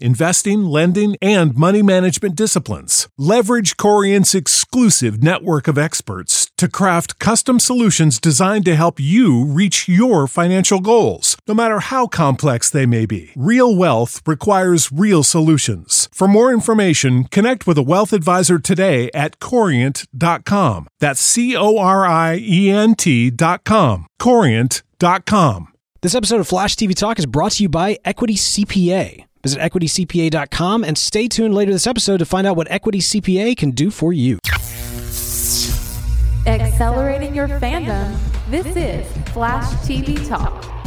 investing, lending, and money management disciplines. Leverage Corient's exclusive network of experts to craft custom solutions designed to help you reach your financial goals, no matter how complex they may be. Real wealth requires real solutions. For more information, connect with a wealth advisor today at corient.com. That's C O R I E N T.com. Corient.com. This episode of Flash TV Talk is brought to you by Equity CPA. Visit equitycpa.com and stay tuned later this episode to find out what Equity CPA can do for you. Accelerating your fandom. This is Flash TV Talk.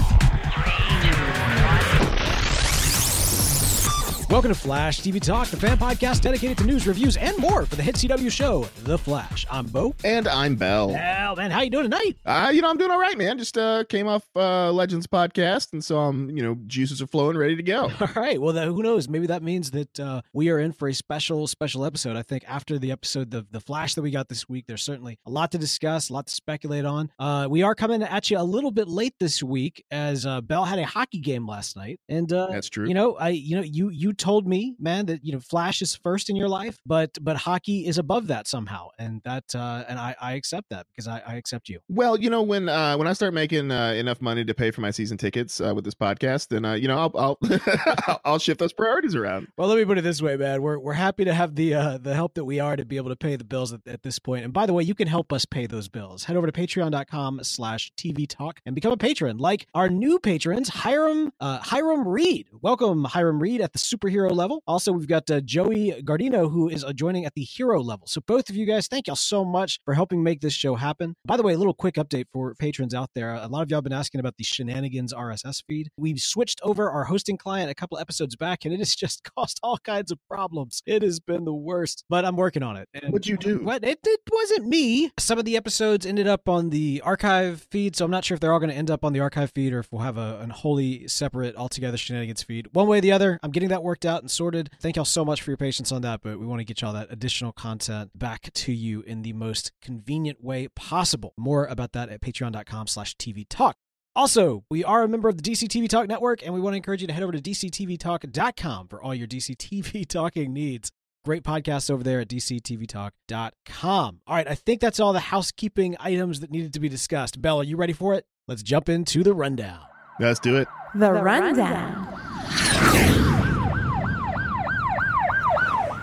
Welcome to Flash TV Talk, the fan podcast dedicated to news, reviews, and more for the hit CW show, The Flash. I'm Bo. And I'm Bell. Well, man, how you doing tonight? Uh, you know, I'm doing all right, man. Just uh, came off uh, Legends podcast, and so I'm, you know, juices are flowing, ready to go. All right. Well, who knows? Maybe that means that uh, we are in for a special, special episode. I think after the episode, the the Flash that we got this week, there's certainly a lot to discuss, a lot to speculate on. Uh, we are coming at you a little bit late this week, as uh, Bell had a hockey game last night, and uh, That's true. You know, I, you know, you you told me, man, that you know, Flash is first in your life, but but hockey is above that somehow, and that uh, and I I accept that because I, I accept you. Well, you know, when uh, when I start making uh, enough money to pay for my season tickets uh, with this podcast, then uh, you know, I'll I'll, I'll shift those priorities around. Well, let me put it this way, man. We're we're happy to have the uh, the help that we are to be able to pay the bills at, at this point. And by the way, you can help us pay those bills. Head over to patreon.com slash TV Talk and become a patron. Like our new patrons, Hiram uh, Hiram Reed. Welcome, Hiram Reed at the superhero level. Also, we've got uh, Joey Gardino who is uh, joining at the hero level. So both of you guys, thank y'all so much for helping make this show happen. By the way, a little quick update for patrons out there. A lot of y'all been asking about the Shenanigans RSS feed. We've switched over our hosting client a couple episodes back, and it has just caused all kinds of problems. It has been the worst, but I'm working on it. And What'd you do? What? It, it wasn't me. Some of the episodes ended up on the archive feed, so I'm not sure if they're all going to end up on the archive feed or if we'll have a, an wholly separate, altogether Shenanigans feed. One way or the other, I'm getting that worked out and sorted. Thank y'all so much for your patience on that, but we want to get y'all that additional content back to you in the most convenient way possible. More about that at patreon.com slash TV Talk. Also, we are a member of the DC TV Talk Network, and we want to encourage you to head over to DCTVTalk.com for all your DC TV talking needs. Great podcasts over there at DCTVTalk.com. All right, I think that's all the housekeeping items that needed to be discussed. Belle, are you ready for it? Let's jump into the rundown. Let's do it. The Rundown.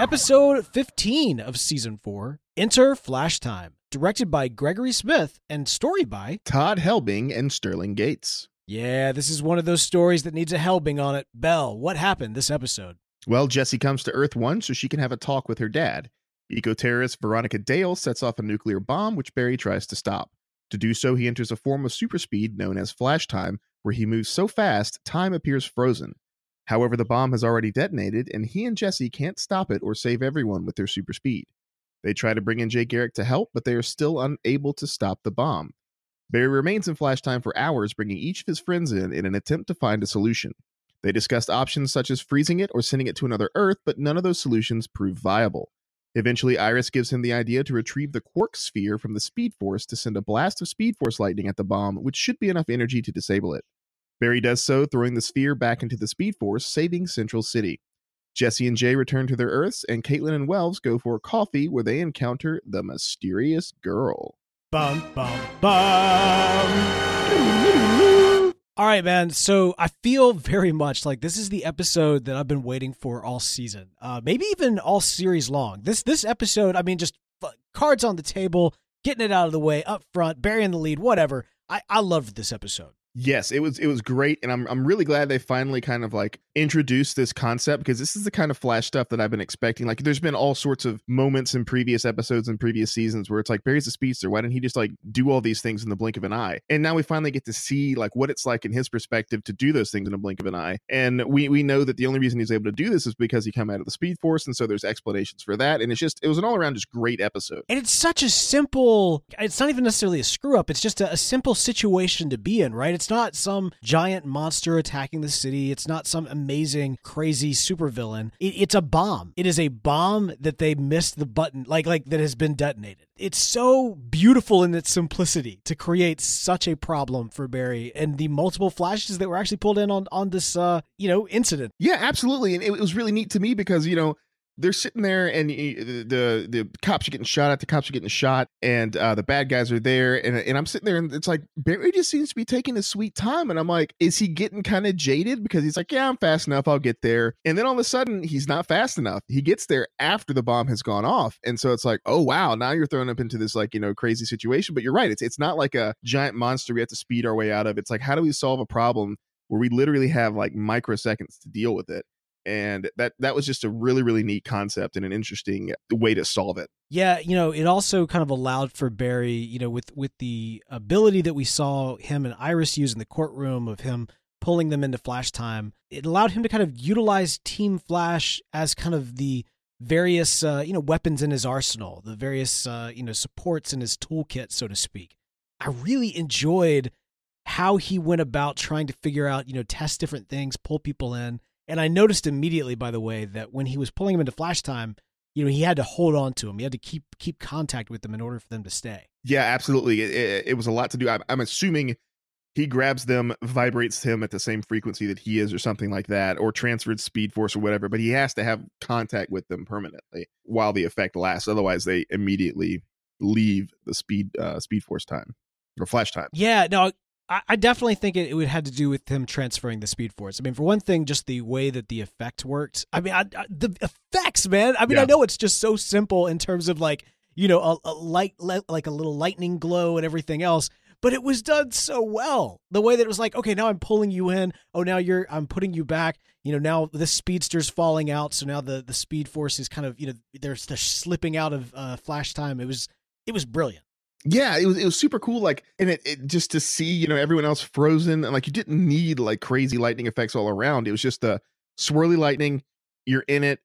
Episode 15 of Season 4 Enter Flash Time, directed by Gregory Smith and story by. Todd Helbing and Sterling Gates. Yeah, this is one of those stories that needs a Helbing on it. Belle, what happened this episode? Well, Jesse comes to Earth One so she can have a talk with her dad. Eco terrorist Veronica Dale sets off a nuclear bomb, which Barry tries to stop. To do so, he enters a form of superspeed known as flash time, where he moves so fast, time appears frozen. However, the bomb has already detonated, and he and Jesse can't stop it or save everyone with their super speed. They try to bring in Jay Garrick to help, but they are still unable to stop the bomb. Barry remains in flash time for hours, bringing each of his friends in in an attempt to find a solution. They discussed options such as freezing it or sending it to another Earth, but none of those solutions prove viable. Eventually, Iris gives him the idea to retrieve the quark sphere from the Speed Force to send a blast of Speed Force lightning at the bomb, which should be enough energy to disable it. Barry does so, throwing the sphere back into the Speed Force, saving Central City. Jesse and Jay return to their Earths, and Caitlin and Wells go for coffee where they encounter the mysterious girl. Bum, bum, bum. All right, man. So I feel very much like this is the episode that I've been waiting for all season, uh, maybe even all series long. This this episode, I mean, just cards on the table, getting it out of the way up front, burying the lead, whatever. I I loved this episode. Yes, it was it was great, and I'm I'm really glad they finally kind of like introduced this concept because this is the kind of Flash stuff that I've been expecting. Like, there's been all sorts of moments in previous episodes and previous seasons where it's like Barry's a speedster. Why didn't he just like do all these things in the blink of an eye? And now we finally get to see like what it's like in his perspective to do those things in a blink of an eye. And we we know that the only reason he's able to do this is because he come out of the Speed Force, and so there's explanations for that. And it's just it was an all around just great episode. And it's such a simple. It's not even necessarily a screw up. It's just a, a simple situation to be in, right? It's not some giant monster attacking the city. It's not some amazing, crazy supervillain. It, it's a bomb. It is a bomb that they missed the button, like like that has been detonated. It's so beautiful in its simplicity to create such a problem for Barry and the multiple flashes that were actually pulled in on on this uh you know incident. Yeah, absolutely. And it was really neat to me because you know they're sitting there and the the, the cops are getting shot at the cops are getting shot and uh, the bad guys are there and, and i'm sitting there and it's like barry just seems to be taking his sweet time and i'm like is he getting kind of jaded? Because he's like yeah i'm fast enough i'll get there and then all of a sudden he's not fast enough. He gets there after the bomb has gone off and so it's like oh wow now you're thrown up into this like you know crazy situation. But you're right it's it's not like a giant monster we have to speed our way out of. It's like how do we solve a problem where we literally have like microseconds to deal with it and that that was just a really really neat concept and an interesting way to solve it. Yeah you know it also kind of allowed for barry you know with with the ability that we saw him and iris use in the courtroom of him pulling them into flash time it allowed him to kind of utilize team flash as kind of the various uh, you know weapons in his arsenal the various uh, you know supports in his toolkit so to speak. I really enjoyed how he went about trying to figure out you know test different things pull people in and I noticed immediately, by the way, that when he was pulling him into flash time, you know, he had to hold on to him. He had to keep keep contact with them in order for them to stay. Yeah, absolutely. It, it, it was a lot to do. I'm, I'm assuming he grabs them, vibrates him at the same frequency that he is, or something like that, or transferred speed force or whatever. But he has to have contact with them permanently while the effect lasts. Otherwise, they immediately leave the speed uh, speed force time or flash time. Yeah, no, I, definitely think it, it would had to do with him transferring the speed force. I mean, for one thing, just the way that the effect worked. I mean, I, I, the effects, man. I mean, yeah. I know it's just so simple in terms of like you know a, a light, like a little lightning glow and everything else. But it was done so well. The way that it was like, okay, now I'm pulling you in. Oh, now you're I'm putting you back. You know, now the speedster's falling out. So now the the speed force is kind of you know they're they're slipping out of uh, flash time. It was it was brilliant yeah it was it was super cool like and it, it, just to see you know everyone else frozen and like you didn't need like crazy lightning effects all around. It was just a swirly lightning you're in it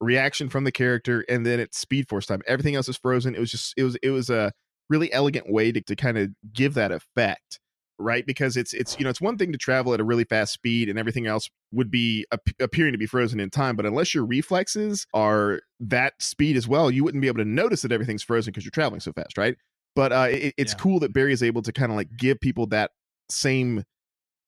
reaction from the character and then it's speed force time. Everything else is frozen. It was just it was it was a really elegant way to, to kind of give that effect right? Because it's it's you know it's one thing to travel at a really fast speed and everything else would be ap- appearing to be frozen in time but unless your reflexes are that speed as well you wouldn't be able to notice that everything's frozen because you're traveling so fast right but uh, it, it's yeah. cool that Barry is able to kind of like give people that same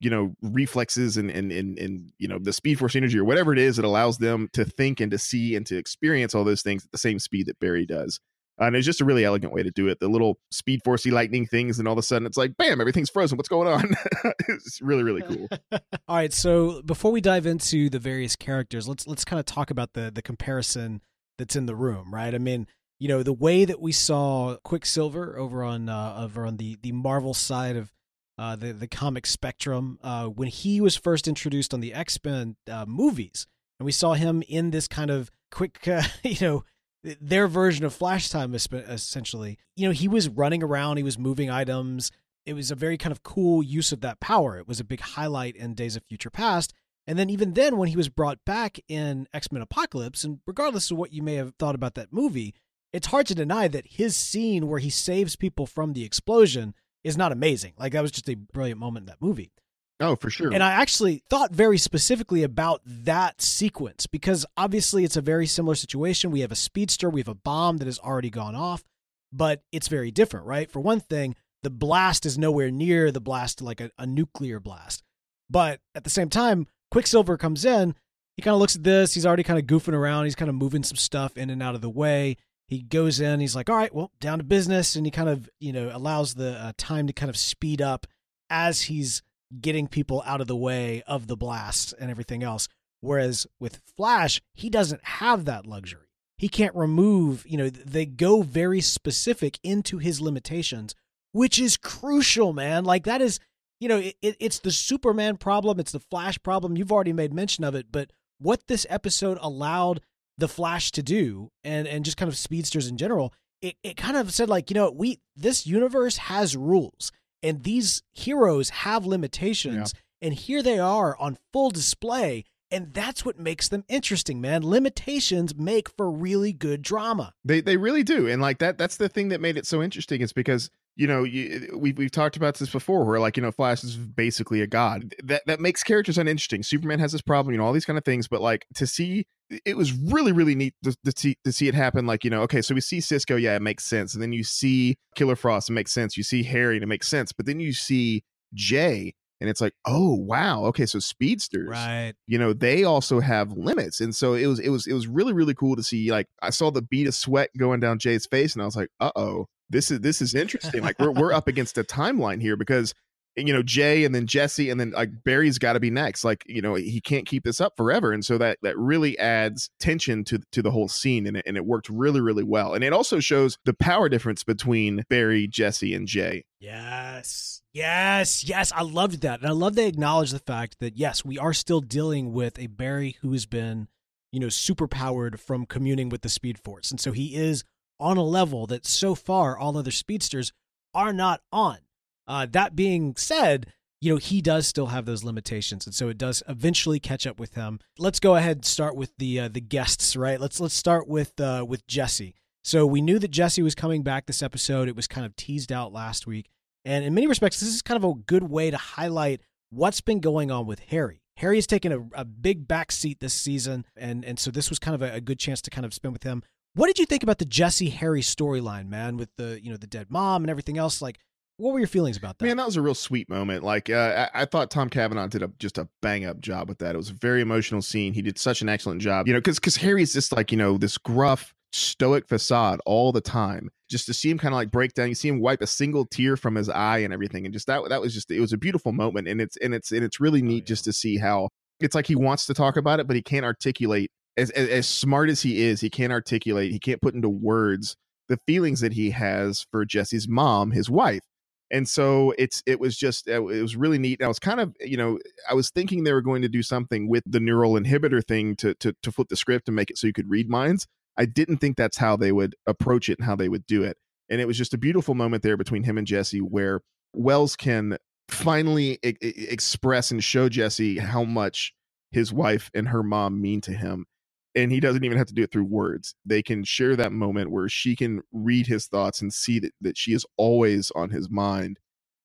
you know reflexes and, and and and you know the speed force energy or whatever it is that allows them to think and to see and to experience all those things at the same speed that Barry does. Uh, and it's just a really elegant way to do it. The little speed forcey lightning things, and all of a sudden it's like, bam, everything's frozen. What's going on? it's really, really cool. all right, so before we dive into the various characters, let's let's kind of talk about the the comparison that's in the room, right? I mean, you know the way that we saw Quicksilver over on uh, over on the the Marvel side of uh, the the comic spectrum uh, when he was first introduced on the X Men uh, movies, and we saw him in this kind of quick, uh, you know, their version of Flash time essentially. You know, he was running around, he was moving items. It was a very kind of cool use of that power. It was a big highlight in Days of Future Past. And then even then, when he was brought back in X Men Apocalypse, and regardless of what you may have thought about that movie, it's hard to deny that his scene where he saves people from the explosion is not amazing. Like that was just a brilliant moment in that movie. Oh, for sure. And I actually thought very specifically about that sequence because obviously it's a very similar situation. We have a speedster, we have a bomb that has already gone off, but it's very different, right? For one thing, the blast is nowhere near the blast like a, a nuclear blast. But at the same time, Quicksilver comes in, he kind of looks at this, he's already kind of goofing around, he's kind of moving some stuff in and out of the way he goes in he's like all right well down to business and he kind of you know allows the uh, time to kind of speed up as he's getting people out of the way of the blast and everything else. Whereas with flash he doesn't have that luxury. He can't remove you know they go very specific into his limitations which is crucial man. Like that is you know, it, it, it's the Superman problem, it's the Flash problem. You've already made mention of it, but what this episode allowed the Flash to do, and and just kind of speedsters in general, it, it kind of said like, you know, we this universe has rules, and these heroes have limitations, yeah. and here they are on full display. And that's what makes them interesting, man. Limitations make for really good drama. They they really do. And like that that's the thing that made it so interesting is because you know, you, uh, we've we've talked about this before, where like you know, Flash is basically a god. That that makes characters uninteresting. Superman has this problem, you know, all these kind of things. But like to see, it was really really neat to, to see to see it happen. Like you know, okay, so we see Cisco, yeah, it makes sense, and then you see Killer Frost, it makes sense. You see Harry, and it makes sense. But then you see Jay, and it's like oh wow okay so speedsters right you know they also have limits and so it was it was it was really really cool to see like i saw the bead of sweat going down jay's face and i was like uh-oh this is this is interesting. like we're we're up against a timeline here because you know Jay and then Jesse and then like Barry's got to be next. Like you know he can't keep this up forever, and so that that really adds tension to to the whole scene, and it, and it worked really really well. And it also shows the power difference between Barry, Jesse, and Jay. Yes, yes, yes. I loved that, and I love they acknowledge the fact that yes, we are still dealing with a Barry who has been you know super powered from communing with the Speed Force, and so he is on a level that so far all other speedsters are not on. Uh, that being said, you know he does still have those limitations, and so it does eventually catch up with him. Let's go ahead and start with the uh, the guests, right? Let's let's start with uh, with Jesse. So we knew that Jesse was coming back this episode. It was kind of teased out last week, and in many respects, this is kind of a good way to highlight what's been going on with Harry. Harry has taken a, a big backseat this season, and and so this was kind of a, a good chance to kind of spend with him. What did you think about the Jesse Harry storyline, man, with the you know the dead mom and everything else? Like, what were your feelings about that? Man, that was a real sweet moment. Like, uh, I, I, thought Tom Cavanagh did a, just a bang up job with that. It was a very emotional scene. He did such an excellent job. You know, because because Harry's just like you know this gruff, stoic facade all the time. Just to see him kind of like break down, you see him wipe a single tear from his eye and everything, and just that that was just it was a beautiful moment, and it's and it's and it's really oh, neat oh, yeah. just to see how it's like he wants to talk about it, but he can't articulate as, as, as smart as he is, he can't articulate, he can't put into words the feelings that he has for Jesse's mom, his wife. And so it's it was just uh, it was really neat. I was kind of you know I was thinking they were going to do something with the neural inhibitor thing to to to flip the script and make it so you could read minds. I didn't think that's how they would approach it and how they would do it. And it was just a beautiful moment there between him and Jesse where Wells can finally I express and show Jesse how much his wife and her mom mean to him and he doesn't even have to do it through words. They can share that moment where she can read his thoughts and see that, that she is always on his mind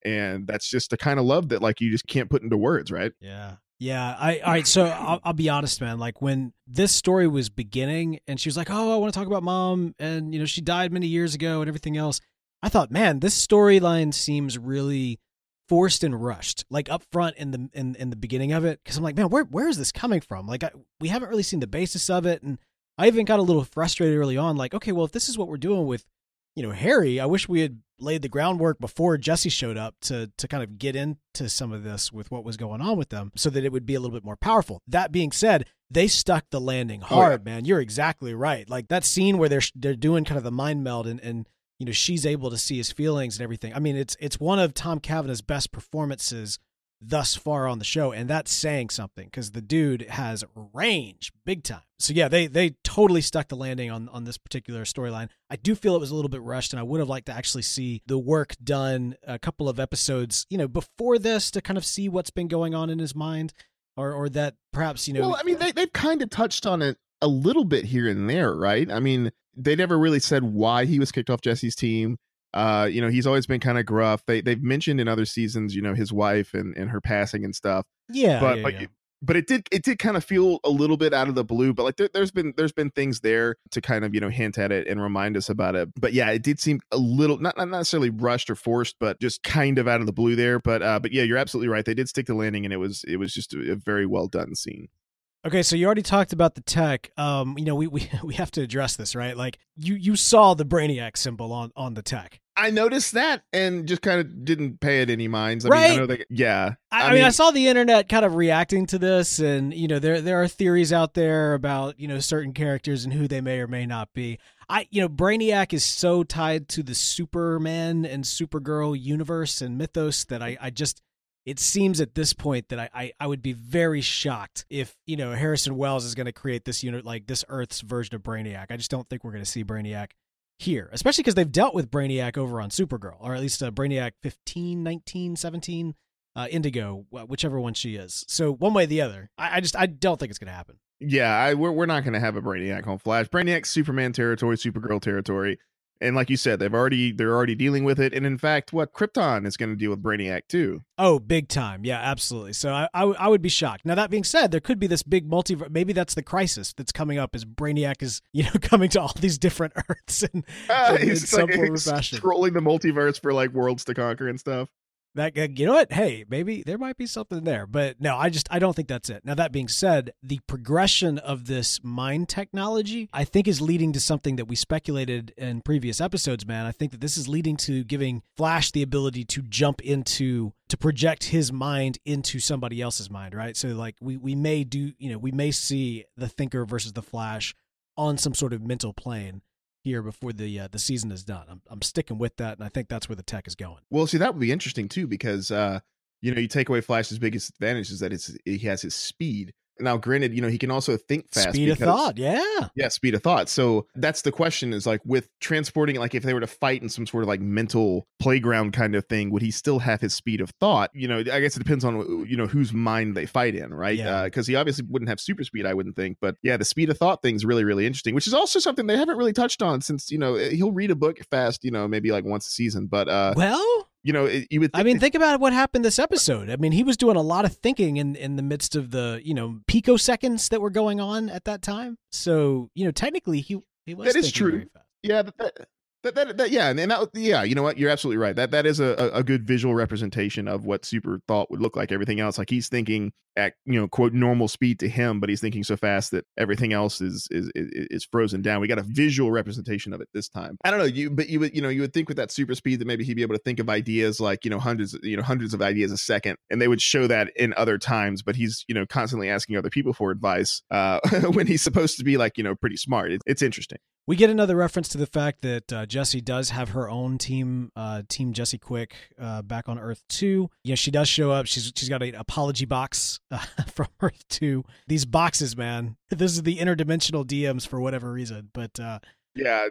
and that's just the kind of love that like you just can't put into words right? Yeah. Yeah i all right so I'll, I'll be honest man like when this story was beginning and she was like oh i want to talk about mom and you know she died many years ago and everything else i thought man this storyline seems really forced and rushed like up front in the in, in the beginning of it because i'm like man where where is this coming from? Like I, we haven't really seen the basis of it and i even got a little frustrated early on like okay well if this is what we're doing with you know harry i wish we had laid the groundwork before jesse showed up to to kind of get into some of this with what was going on with them so that it would be a little bit more powerful. That being said they stuck the landing hard oh, yeah. man. You're exactly right. Like that scene where they're they're doing kind of the mind meld and and you know she's able to see his feelings and everything. I mean, it's it's one of Tom Cavanagh's best performances thus far on the show, and that's saying something because the dude has range big time. So yeah, they they totally stuck the landing on on this particular storyline. I do feel it was a little bit rushed, and I would have liked to actually see the work done a couple of episodes, you know, before this to kind of see what's been going on in his mind, or or that perhaps you know. Well, I mean, they they've kind of touched on it a little bit here and there, right? I mean, they never really said why he was kicked off Jesse's team. Uh, you know, he's always been kind of gruff. They they've mentioned in other seasons, you know, his wife and and her passing and stuff. Yeah, but yeah, but yeah. but it did it did kind of feel a little bit out of the blue. But like there, has been there's been things there to kind of you know hint at it and remind us about it. But yeah, it did seem a little not not necessarily rushed or forced, but just kind of out of the blue there. But uh, but yeah, you're absolutely right. They did stick the landing, and it was it was just a, a very well done scene. Okay, so you already talked about the tech. Um, you know, we, we we have to address this, right? Like you you saw the Brainiac symbol on on the tech. I noticed that and just kind of didn't pay it any minds. I right? mean, I know they, yeah. I, I, mean, mean, I saw the internet kind of reacting to this, and you know, there there are theories out there about you know certain characters and who they may or may not be. I you know, Brainiac is so tied to the Superman and Supergirl universe and mythos that I I just it seems at this point that I, I, I would be very shocked if you know Harrison Wells is going to create this unit like this Earth's version of Brainiac. I just don't think we're going to see Brainiac here, especially because they've dealt with Brainiac over on Supergirl, or at least uh, Brainiac 15, 19, 17, uh, Indigo, whichever one she is. So one way or the other, I, I just I don't think it's going to happen. Yeah, I, we're we're not going to have a Brainiac on Flash. Brainiac, Superman territory, Supergirl territory and like you said they've already they're already dealing with it. And in fact what krypton is going to deal with brainiac too. Oh big time. Yeah absolutely. So I, I, w- I would be shocked. Now that being said there could be this big multiverse maybe that's the crisis that's coming up as brainiac is you know coming to all these different earths and uh, he's like, trolling the multiverse for like worlds to conquer and stuff that you know what? Hey maybe there might be something there but no i just i don't think that's it. Now that being said the progression of this mind technology i think is leading to something that we speculated in previous episodes man. I think that this is leading to giving flash the ability to jump into to project his mind into somebody else's mind right? So like we we may do you know we may see the thinker versus the flash on some sort of mental plane before the uh, the season is done. I'm I'm sticking with that, and I think that's where the tech is going. Well, see, that would be interesting too because uh, you know you take away Flash's biggest advantage is that it's he has his speed, now, granted, you know, he can also think fast. Speed because, of thought, yeah. Yeah, speed of thought. So that's the question is like with transporting, like if they were to fight in some sort of like mental playground kind of thing, would he still have his speed of thought? You know, I guess it depends on, you know, whose mind they fight in, right? Because yeah. uh, he obviously wouldn't have super speed, I wouldn't think. But yeah, the speed of thought thing is really, really interesting, which is also something they haven't really touched on since, you know, he'll read a book fast, you know, maybe like once a season. But, uh, well, you know, you would. I mean, think about what happened this episode. I mean, he was doing a lot of thinking in in the midst of the you know picoseconds that were going on at that time. So you know, technically, he he was. That is true. Yeah, that, that, that, that, yeah, and that, yeah, you know what? You're absolutely right. That that is a, a good visual representation of what super thought would look like. Everything else, like he's thinking at you know quote normal speed to him, but he's thinking so fast that everything else is is is frozen down. We got a visual representation of it this time. I don't know you, but you would you know you would think with that super speed that maybe he'd be able to think of ideas like you know hundreds you know hundreds of ideas a second, and they would show that in other times. But he's you know constantly asking other people for advice uh, when he's supposed to be like you know pretty smart. It, it's interesting. We get another reference to the fact that uh, Jesse does have her own team, uh, Team Jesse Quick, uh, back on Earth Two. Yeah, she does show up. She's she's got an apology box uh, from Earth Two. These boxes, man. This is the interdimensional DMs for whatever reason, but uh, yeah.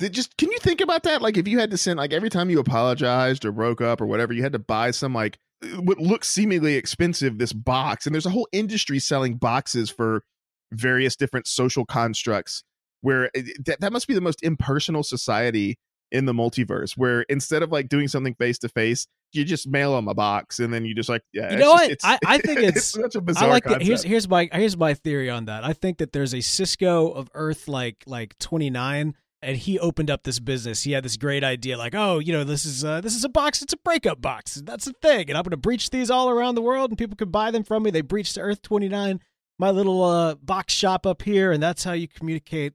Just can you think about that? Like, if you had to send, like, every time you apologized or broke up or whatever, you had to buy some like what looks seemingly expensive this box, and there's a whole industry selling boxes for various different social constructs where that, that must be the most impersonal society in the multiverse where instead of like doing something face to face you just mail them a box and then you just like yeah you know what? I, I think it's, it's, such a bizarre I like the, here's here's my here's my theory on that. I think that there's a Cisco of Earth like like 29 and he opened up this business. He had this great idea like oh you know this is uh, this is a box. It's a breakup box. That's a thing. And I'm gonna breach these all around the world and people can buy them from me. They breached to Earth 29 my little uh, box shop up here and that's how you communicate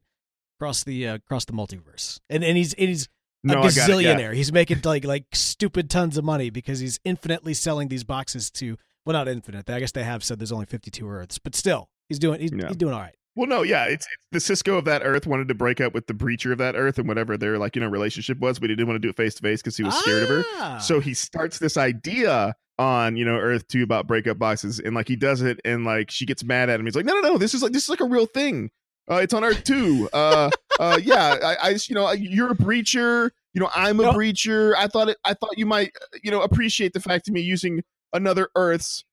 across the uh, across the multiverse. And and he's and he's no, a gazillionaire. Yeah. He's making like like stupid tons of money because he's infinitely selling these boxes to well not infinite. I guess they have said there's only 52 Earths, but still he's doing he's, yeah. he's doing all right. Well, no, yeah, it's, it's, the Cisco of that Earth wanted to break up with the breacher of that Earth and whatever their like you know relationship was, but he didn't want to do it face to face because he was scared ah. of her. Ah. So he starts this idea on you know Earth two about breakup boxes, and like he does it, and like she gets mad at him. He's like, no, no, no, this is like this is like a real thing. Uh, it's on Earth too. Uh, uh, yeah, I, I, you know, you're a breacher. You know, I'm a nope. breacher. I thought it. I thought you might, you know, appreciate the fact of me using another Earth's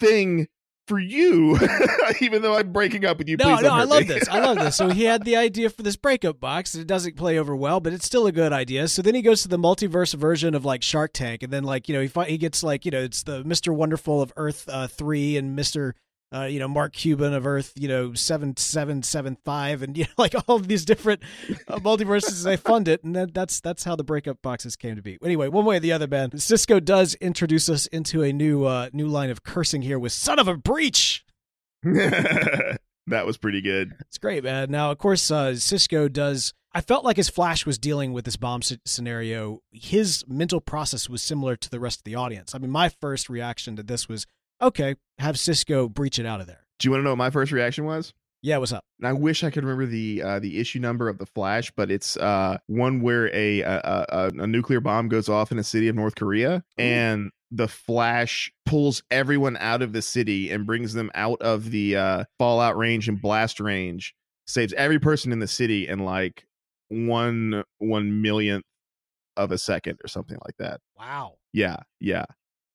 thing for you, even though I'm breaking up with you. No, no, I love this. I love this. So he had the idea for this breakup box. And it doesn't play over well, but it's still a good idea. So then he goes to the multiverse version of like Shark Tank, and then like you know he he gets like you know it's the Mister Wonderful of Earth uh, three and Mister uh, you know, Mark Cuban of Earth, you know, seven seven seven five, and you know, like all of these different uh, multiverses. they fund it, and that, that's that's how the breakup boxes came to be. Anyway, one way or the other, man, Cisco does introduce us into a new uh, new line of cursing here with "son of a breach." that was pretty good. It's great, man. Now, of course, uh, Cisco does. I felt like as Flash was dealing with this bomb scenario, his mental process was similar to the rest of the audience. I mean, my first reaction to this was okay, have Cisco breach it out of there. Do you want to know what my first reaction was? Yeah, what's up? And I wish I could remember the uh, the issue number of the Flash, but it's uh, one where a, a a a nuclear bomb goes off in a city of North Korea, and the Flash pulls everyone out of the city and brings them out of the uh, fallout range and blast range, saves every person in the city in like one one millionth of a second or something like that. Wow. Yeah, yeah.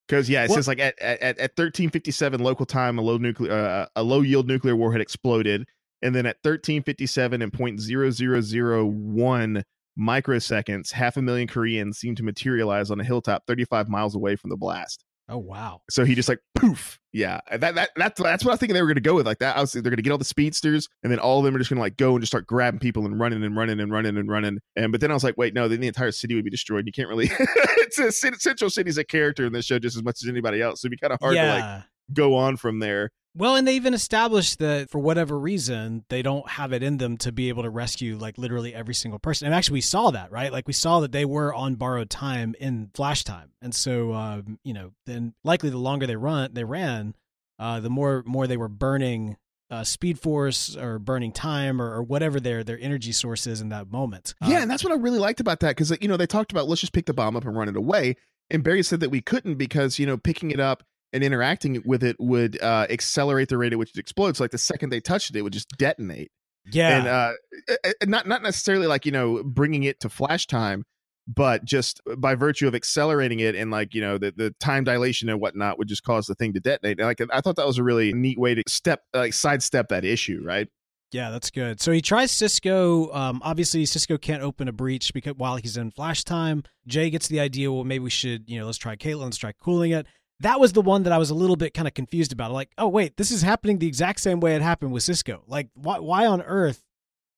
Because yeah, it What- says like at at at thirteen fifty seven local time, a low nuclear uh, a low yield nuclear warhead exploded, and then at thirteen fifty seven and point zero zero zero one microseconds, half a million Koreans seemed to materialize on a hilltop thirty five miles away from the blast. Oh wow. So he just like poof, yeah. That that that's that's what I think they were going to go with like that. I was they're going to get all the speedsters, and then all of them are just going to like go and just start grabbing people and running and running and running and running. And but then I was like, wait, no, then the entire city would be destroyed. You can't really. it's a Central City's a character in this show just as much as anybody else, so it'd be kind of hard to like go on from there. Well, and they even established that for whatever reason, they don't have it in them to be able to rescue like literally every single person. And actually, we saw that, right? Like we saw that they were on borrowed time in flash time, and so um, you know, then likely the longer they run, they ran, uh, the more more they were burning uh, speed force or burning time or, or whatever their their energy source is in that moment. Uh, yeah, and that's what I really liked about that because you know they talked about let's just pick the bomb up and run it away, and Barry said that we couldn't because you know picking it up and interacting with it would uh, accelerate the rate at which it explodes. Like the second they touched it, it would just detonate. yeah, and uh, uh, uh, not not necessarily like you know bringing it to flash time, but just by virtue of accelerating it and like you know the the time dilation and whatnot would just cause the thing to detonate. And like I thought that was a really neat way to step like sidestep that issue, right? Yeah, that's good. So he tries Cisco. Um, obviously, Cisco can't open a breach because while he's in flash time, Jay gets the idea. Well, maybe we should, you know, let's try Caitlin. Let's try cooling it. That was the one that I was a little bit kind of confused about. Like, oh wait, this is happening the exact same way it happened with Cisco. Like, why? Why on earth?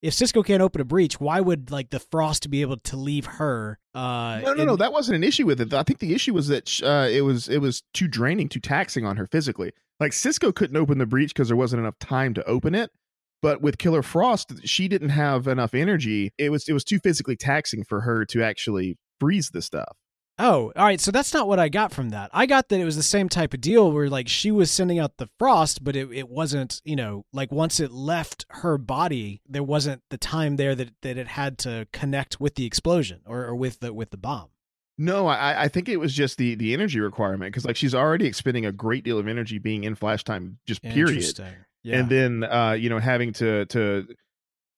If Cisco can't open a breach, why would like the Frost be able to leave her? Uh, No, no, in- no. That wasn't an issue with it. I think the issue was that uh, it was it was too draining, too taxing on her physically. Like Cisco couldn't open the breach because there wasn't enough time to open it. But with Killer Frost, she didn't have enough energy. It was it was too physically taxing for her to actually freeze the stuff. Oh, all right. So that's not what I got from that. I got that it was the same type of deal where like she was sending out the frost, but it, it wasn't, you know, like once it left her body, there wasn't the time there that, that it had to connect with the explosion or, or with the with the bomb. No, I, I think it was just the the energy requirement because like she's already expending a great deal of energy being in flash time, just period. Yeah. And then uh, you know having to to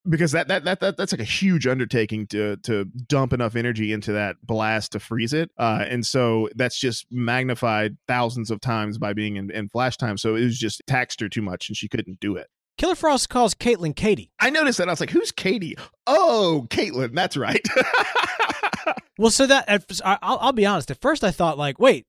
because that, that that that that's like a huge undertaking to to dump enough energy into that blast to freeze it, uh, and so that's just magnified thousands of times by being in, in flash time. So it was just taxed her too much, and she couldn't do it. Killer Frost calls Caitlin Katie. I noticed that I was like, "Who's Katie?" Oh, Caitlin. That's right. Well, so that at, I'll, I'll be honest. At first, I thought like, wait,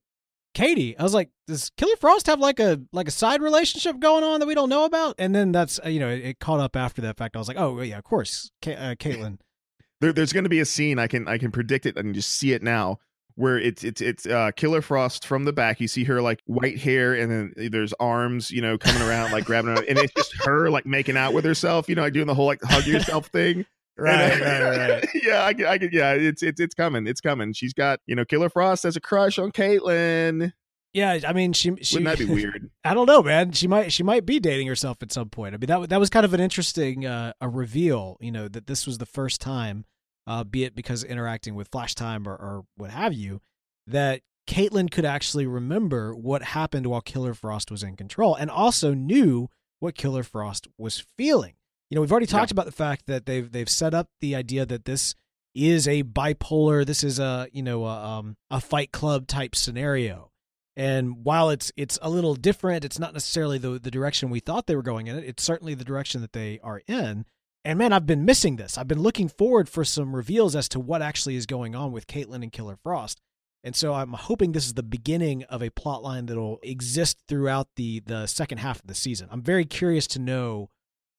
Katie. I was like, does Killer Frost have like a like a side relationship going on that we don't know about? And then that's uh, you know it, it caught up after that fact. I was like, oh yeah, of course, Ka- uh, Caitlin. there, there's going to be a scene I can I can predict it. I can just see it now. Where it's it's it's uh, Killer Frost from the back. You see her like white hair, and then there's arms, you know, coming around like grabbing her, and it's just her like making out with herself, you know, like doing the whole like hug yourself thing. And, uh, yeah, I, I, yeah, it's it's it's coming, it's coming. She's got you know, Killer Frost has a crush on Caitlin. Yeah, I mean, she she. Wouldn't that be weird? I don't know, man. She might she might be dating herself at some point. I mean, that that was kind of an interesting uh, a reveal. You know that this was the first time, uh, be it because interacting with Flash Time or, or what have you, that Caitlin could actually remember what happened while Killer Frost was in control, and also knew what Killer Frost was feeling. You know, we've already talked about the fact that they've they've set up the idea that this is a bipolar. This is a you know a, um, a Fight Club type scenario. And while it's it's a little different, it's not necessarily the the direction we thought they were going in it. It's certainly the direction that they are in. And man, I've been missing this. I've been looking forward for some reveals as to what actually is going on with Caitlin and Killer Frost. And so I'm hoping this is the beginning of a plot line that'll exist throughout the the second half of the season. I'm very curious to know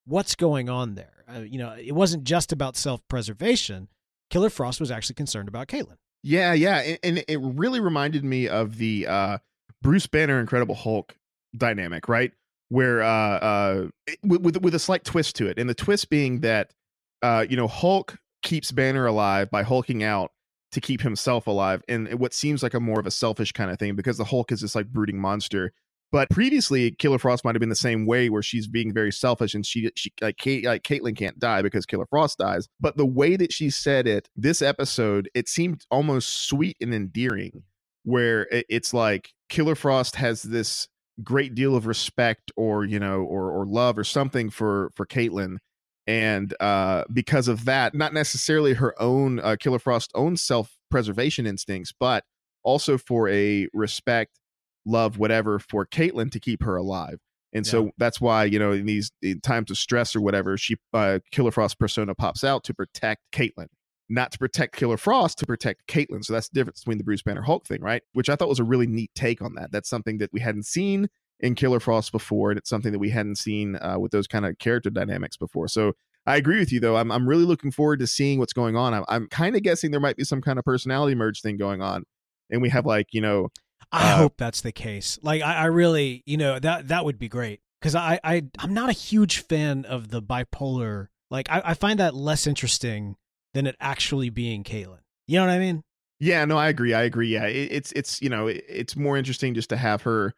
what's going on there. Uh, you know, it wasn't just about self-preservation. Killer Frost was actually concerned about Caitlin. Yeah, yeah, and, and it really reminded me of the uh, Bruce Banner Incredible Hulk dynamic, right? Where uh, uh, with, with with a slight twist to it, and the twist being that uh, you know Hulk keeps Banner alive by hulking out to keep himself alive, and what seems like a more of a selfish kind of thing because the Hulk is this like brooding monster, But previously, Killer Frost might have been the same way, where she's being very selfish and she she like Kate like can't die because Killer Frost dies. But the way that she said it, this episode, it seemed almost sweet and endearing, where it, it's like Killer Frost has this great deal of respect or you know or or love or something for for Caitlin and uh because of that not necessarily her own uh, Killer Frost own self-preservation instincts but also for a respect love whatever for Caitlin to keep her alive and so that's why you know in these in times of stress or whatever she uh, Killer Frost persona pops out to protect Caitlin not to protect Killer Frost, to protect Caitlin. So that's the difference between the Bruce Banner Hulk thing, right? Which I thought was a really neat take on that. That's something that we hadn't seen in Killer Frost before, and it's something that we hadn't seen uh, with those kind of character dynamics before. So I agree with you, though. I'm I'm really looking forward to seeing what's going on. I'm, I'm kind of guessing there might be some kind of personality merge thing going on, and we have like you know. I Uh, hope that's the case. Like I, I really, you know, that that would be great because I, I I'm not a huge fan of the bipolar. Like I, I find that less interesting than it actually being Caitlin. You know what I mean? Yeah, no, I agree. I agree. Yeah, it, it's it's you know it, it's more interesting just to have her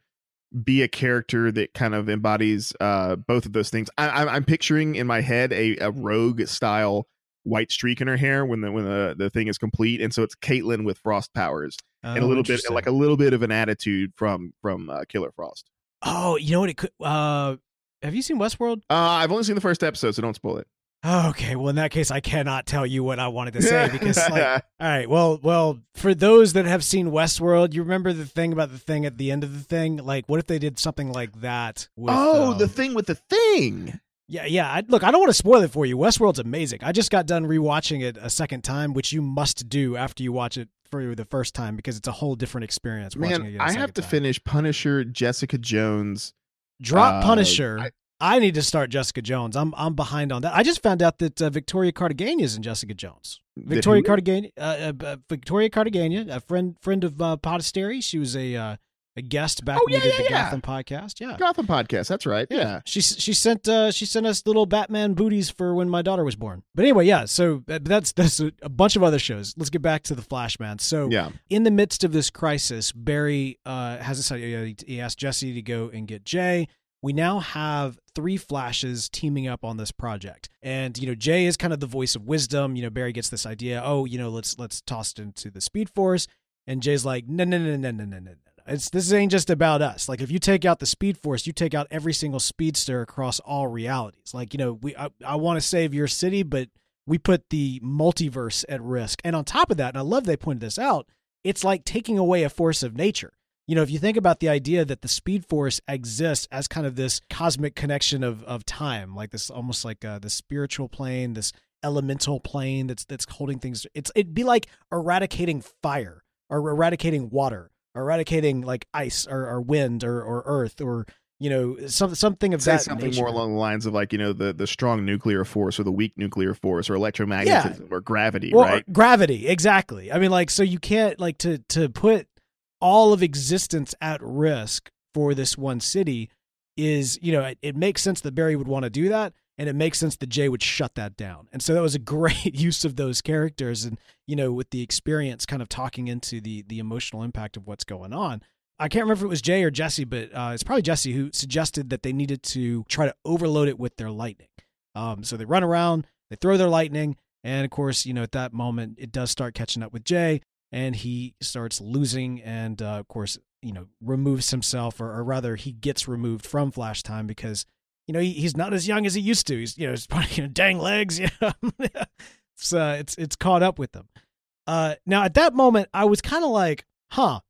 be a character that kind of embodies uh both of those things. I, I'm I'm picturing in my head a, a rogue style white streak in her hair when the when the, the thing is complete, and so it's Caitlin with frost powers and a Oh, little bit like a little bit of an attitude from from uh, Killer Frost. Oh, you know what it could. Uh, have you seen Westworld? Uh, I've only seen the first episode, so don't spoil it. Oh, okay. Well, in that case, I cannot tell you what I wanted to say because, like, all right. Well, well, for those that have seen Westworld, you remember the thing about the thing at the end of the thing. Like, what if they did something like that? With, oh, um, the thing with the thing. Yeah, yeah. I, look, I don't want to spoil it for you. Westworld's amazing. I just got done rewatching it a second time, which you must do after you watch it for you the first time because it's a whole different experience. watching it Man, I have to time. finish Punisher, Jessica Jones. Drop uh, Punisher. I- I, need to start Jessica Jones. I'm I'm behind on that. I just found out that uh, Victoria Cartagena is in Jessica Jones. Victoria? Cartagena, uh, uh, Victoria Cartagena, a friend friend of uh, Podestary. She was a uh, a guest back Oh, when we did yeah, the yeah. Gotham podcast. Yeah. Gotham podcast. That's right. Yeah. She she sent uh she sent us little Batman booties for when my daughter was born. But anyway, yeah. So that's that's a, bunch of other shows. Let's get back to the Flash man. So Yeah. in the midst of this crisis, Barry uh, has this idea. He, he asked Jesse to go and get Jay. We now have three Flashes teaming up on this project, and you know Jay is kind of the voice of wisdom. You know Barry gets this idea. Oh, you know let's let's toss it into the Speed Force, and Jay's like, no no no no no no no. It's this ain't just about us. Like if you take out the Speed Force, you take out every single speedster across all realities. Like you know we I, I want to save your city, but we put the multiverse at risk. And on top of that, and I love they pointed this out, it's like taking away a force of nature. You know, if you think about the idea that the speed force exists as kind of this cosmic connection of, of time, like this almost like uh, the spiritual plane, this elemental plane that's that's holding things. It's it'd be like eradicating fire or eradicating water, eradicating like ice or, or wind or, or earth or you know some something of Say that something nature. more along the lines of like you know the the strong nuclear force or the weak nuclear force or electromagnetism or gravity, well, right? gravity exactly i mean like so you can't like to to put all of existence at risk for this one city is you know it, it makes sense that barry would want to do that and it makes sense that jay would shut that down and so that was a great use of those characters and you know with the experience kind of talking into the the emotional impact of what's going on I can't remember if it was Jay or Jesse, but uh, it's probably Jesse who suggested that they needed to try to overload it with their lightning. Um, so they run around, they throw their lightning, and of course, you know, at that moment, it does start catching up with Jay, and he starts losing, and uh, of course, you know, removes himself, or, or rather, he gets removed from Flash Time because, you know, he, he's not as young as he used to. He's, you know, he's probably you know, dang legs, you know, it's uh, it's it's caught up with him. Uh, now at that moment, I was kind of like, huh.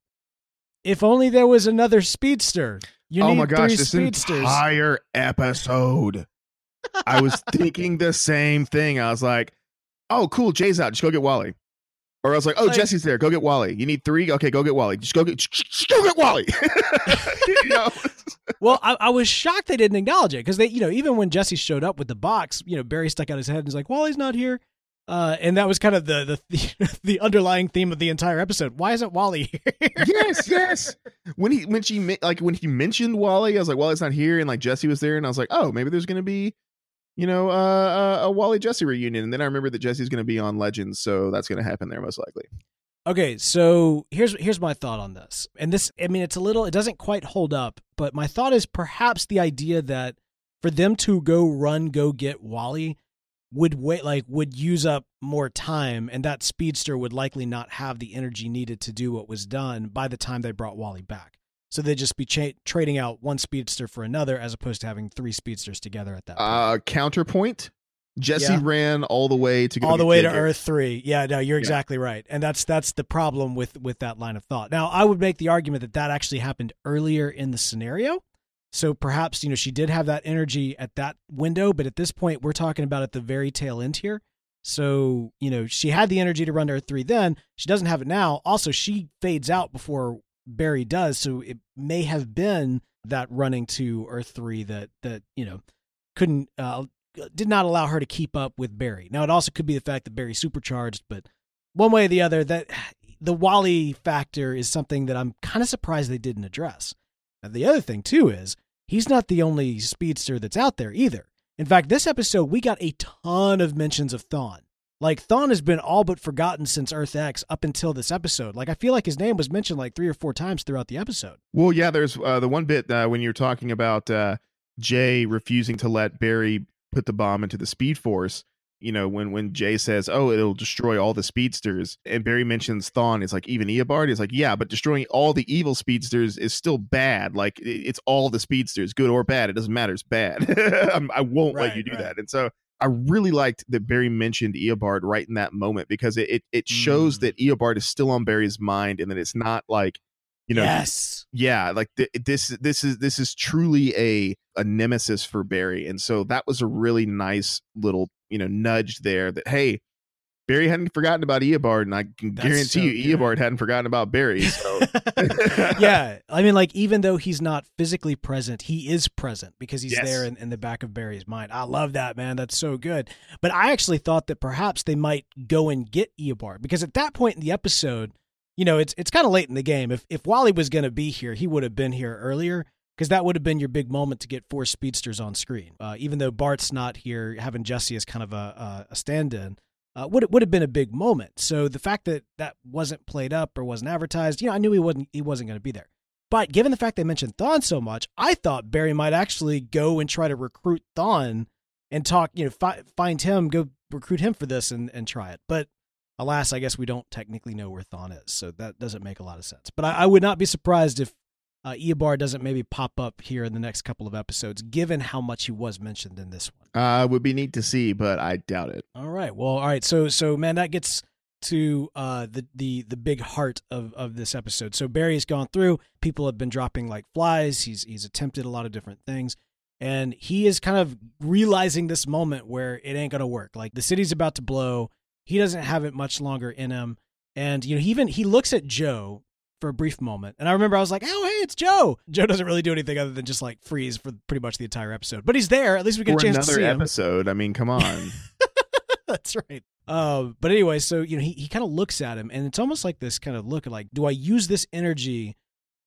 If only there was another speedster. You oh need my gosh, this speedsters. entire episode. I was thinking the same thing. I was like, "Oh, cool, Jay's out. Just go get Wally." Or I was like, "Oh, Like- Jesse's there. Go get Wally. You need three. Okay, go get Wally. Just go get, just, go get Wally." you know? well, I, I was shocked they didn't acknowledge it because they, you know, even when Jesse showed up with the box, you know, Barry stuck out his head and was like, "Wally's not here," uh, and that was kind of the the the underlying theme of the entire episode. Why isn't Wally here? yes, yes. When he when she like when he mentioned Wally, I was like, "Wally's not here," and like Jesse was there, and I was like, "Oh, maybe there's gonna be." You know, uh, uh, a Wally Jesse reunion, and then I remember that Jesse's going to be on Legends, so that's going to happen there most likely. Okay, so here's here's my thought on this. And this I mean it's a little it doesn't quite hold up, but my thought is perhaps the idea that for them to go run go get Wally would wait like would use up more time and that speedster would likely not have the energy needed to do what was done by the time they brought Wally back. So they'd just be cha- trading out one speedster for another as opposed to having three speedsters together at that point. Uh, counterpoint. Jesse Yeah. ran all the way to all the way to. Earth three. Yeah, no, you're Yeah. exactly right, and that's that's the problem with with that line of thought. Now, I would make the argument that that actually happened earlier in the scenario, so perhaps you know she did have that energy at that window, but at this point, we're talking about at the very tail end here. So you know she had the energy to run to Earth three then. She doesn't have it now. Also, she fades out before Barry does, so it may have been that running to Earth three that that you know couldn't uh, did not allow her to keep up with Barry. Now it also could be the fact that Barry supercharged, but one way or the other, that the Wally factor is something that I'm kind of surprised they didn't address. Now the other thing too is he's not the only speedster that's out there either. In fact, this episode we got a ton of mentions of Thawne. Like Thawne has been all but forgotten since Earth X up until this episode. Like I feel like his name was mentioned like three or four times throughout the episode. Well, yeah, there's uh, the one bit uh, when you're talking about uh, Jay refusing to let Barry put the bomb into the Speed Force. You know, when when Jay says, "Oh, it'll destroy all the speedsters," and Barry mentions Thawne, it's like even Eobard is like, "Yeah, but destroying all the evil speedsters is still bad. Like it- it's all the speedsters, good or bad. It doesn't matter. It's bad. I'm- won't let you do right. that." And so I really liked that Barry mentioned Eobard right in that moment because it it, it shows Mm. that Eobard is still on Barry's mind and that it's not like you know yes. yeah like th- this this is this is truly a a nemesis for barry and so that was a really nice little you know nudge there that hey barry hadn't forgotten about eobard and i can That's guarantee so you good. eobard hadn't forgotten about barry so yeah, I mean, like even though he's not physically present, he is present because he's Yes. there in, in the back of Barry's mind. I love that man. That's so good. But I actually thought that perhaps they might go and get Eobard because at that point in the episode, you know, it's it's kind of late in the game. If if Wally was going to be here, he would have been here earlier because that would have been your big moment to get four speedsters on screen. Uh, even though Bart's not here, having Jesse as kind of a a, a stand-in uh, would would have been a big moment. So the fact that that wasn't played up or wasn't advertised, you know, I knew he wasn't he wasn't going to be there. But given the fact they mentioned Thawne so much, I thought Barry might actually go and try to recruit Thawne and talk, you know, fi- find him, go recruit him for this and and try it. But alas, I guess we don't technically know where Thawne is, so that doesn't make a lot of sense. But I, I would not be surprised if uh, Eobard doesn't maybe pop up here in the next couple of episodes, given how much he was mentioned in this one. uh would be neat to see but i doubt it All right. Well, all right. So so man, that gets to uh the the the big heart of of this episode. So Barry's gone through. People have been dropping like flies. He's he's attempted a lot of different things. And he is kind of realizing this moment where it ain't gonna work. Like the city's about to blow. He doesn't have it much longer in him. And you know, he even he looks at Joe for a brief moment. And I remember I was like, "Oh, hey, it's Joe." Joe doesn't really do anything other than just like freeze for pretty much the entire episode. But he's there. At least we get for a chance to another see him. episode i mean come on That's right. Uh, but anyway, so you know, he, he kind of looks at him, and it's almost like this kind of look at like, do I use this energy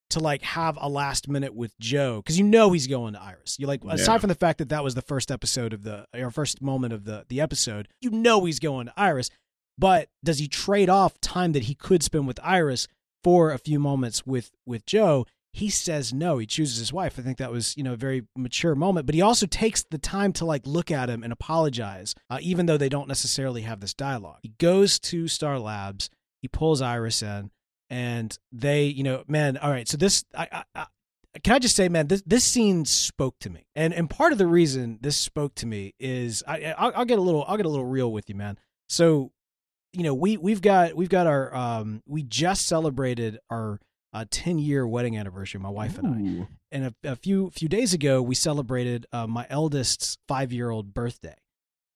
to like have a last minute with Joe? Because you know he's going to Iris. You like aside Yeah. from the fact that that was the first episode of the or first moment of the the episode, you know he's going to Iris. But does he trade off time that he could spend with Iris for a few moments with with Joe? He says no. He chooses his wife. I think that was you know a very mature moment. But he also takes the time to like look at him and apologize, uh, even though they don't necessarily have this dialogue. He goes to Star Labs. He pulls Iris in, and they you know man. All right, so this I. I, I can I just say, man, this this scene spoke to me, and and part of the reason this spoke to me is I I'll, I'll get a little I'll get a little real with you, man. So, you know, we we've got we've got our um we just celebrated our uh, 10 year wedding anniversary, my wife and I. And a, a few few days ago, we celebrated uh, my eldest's five year old birthday,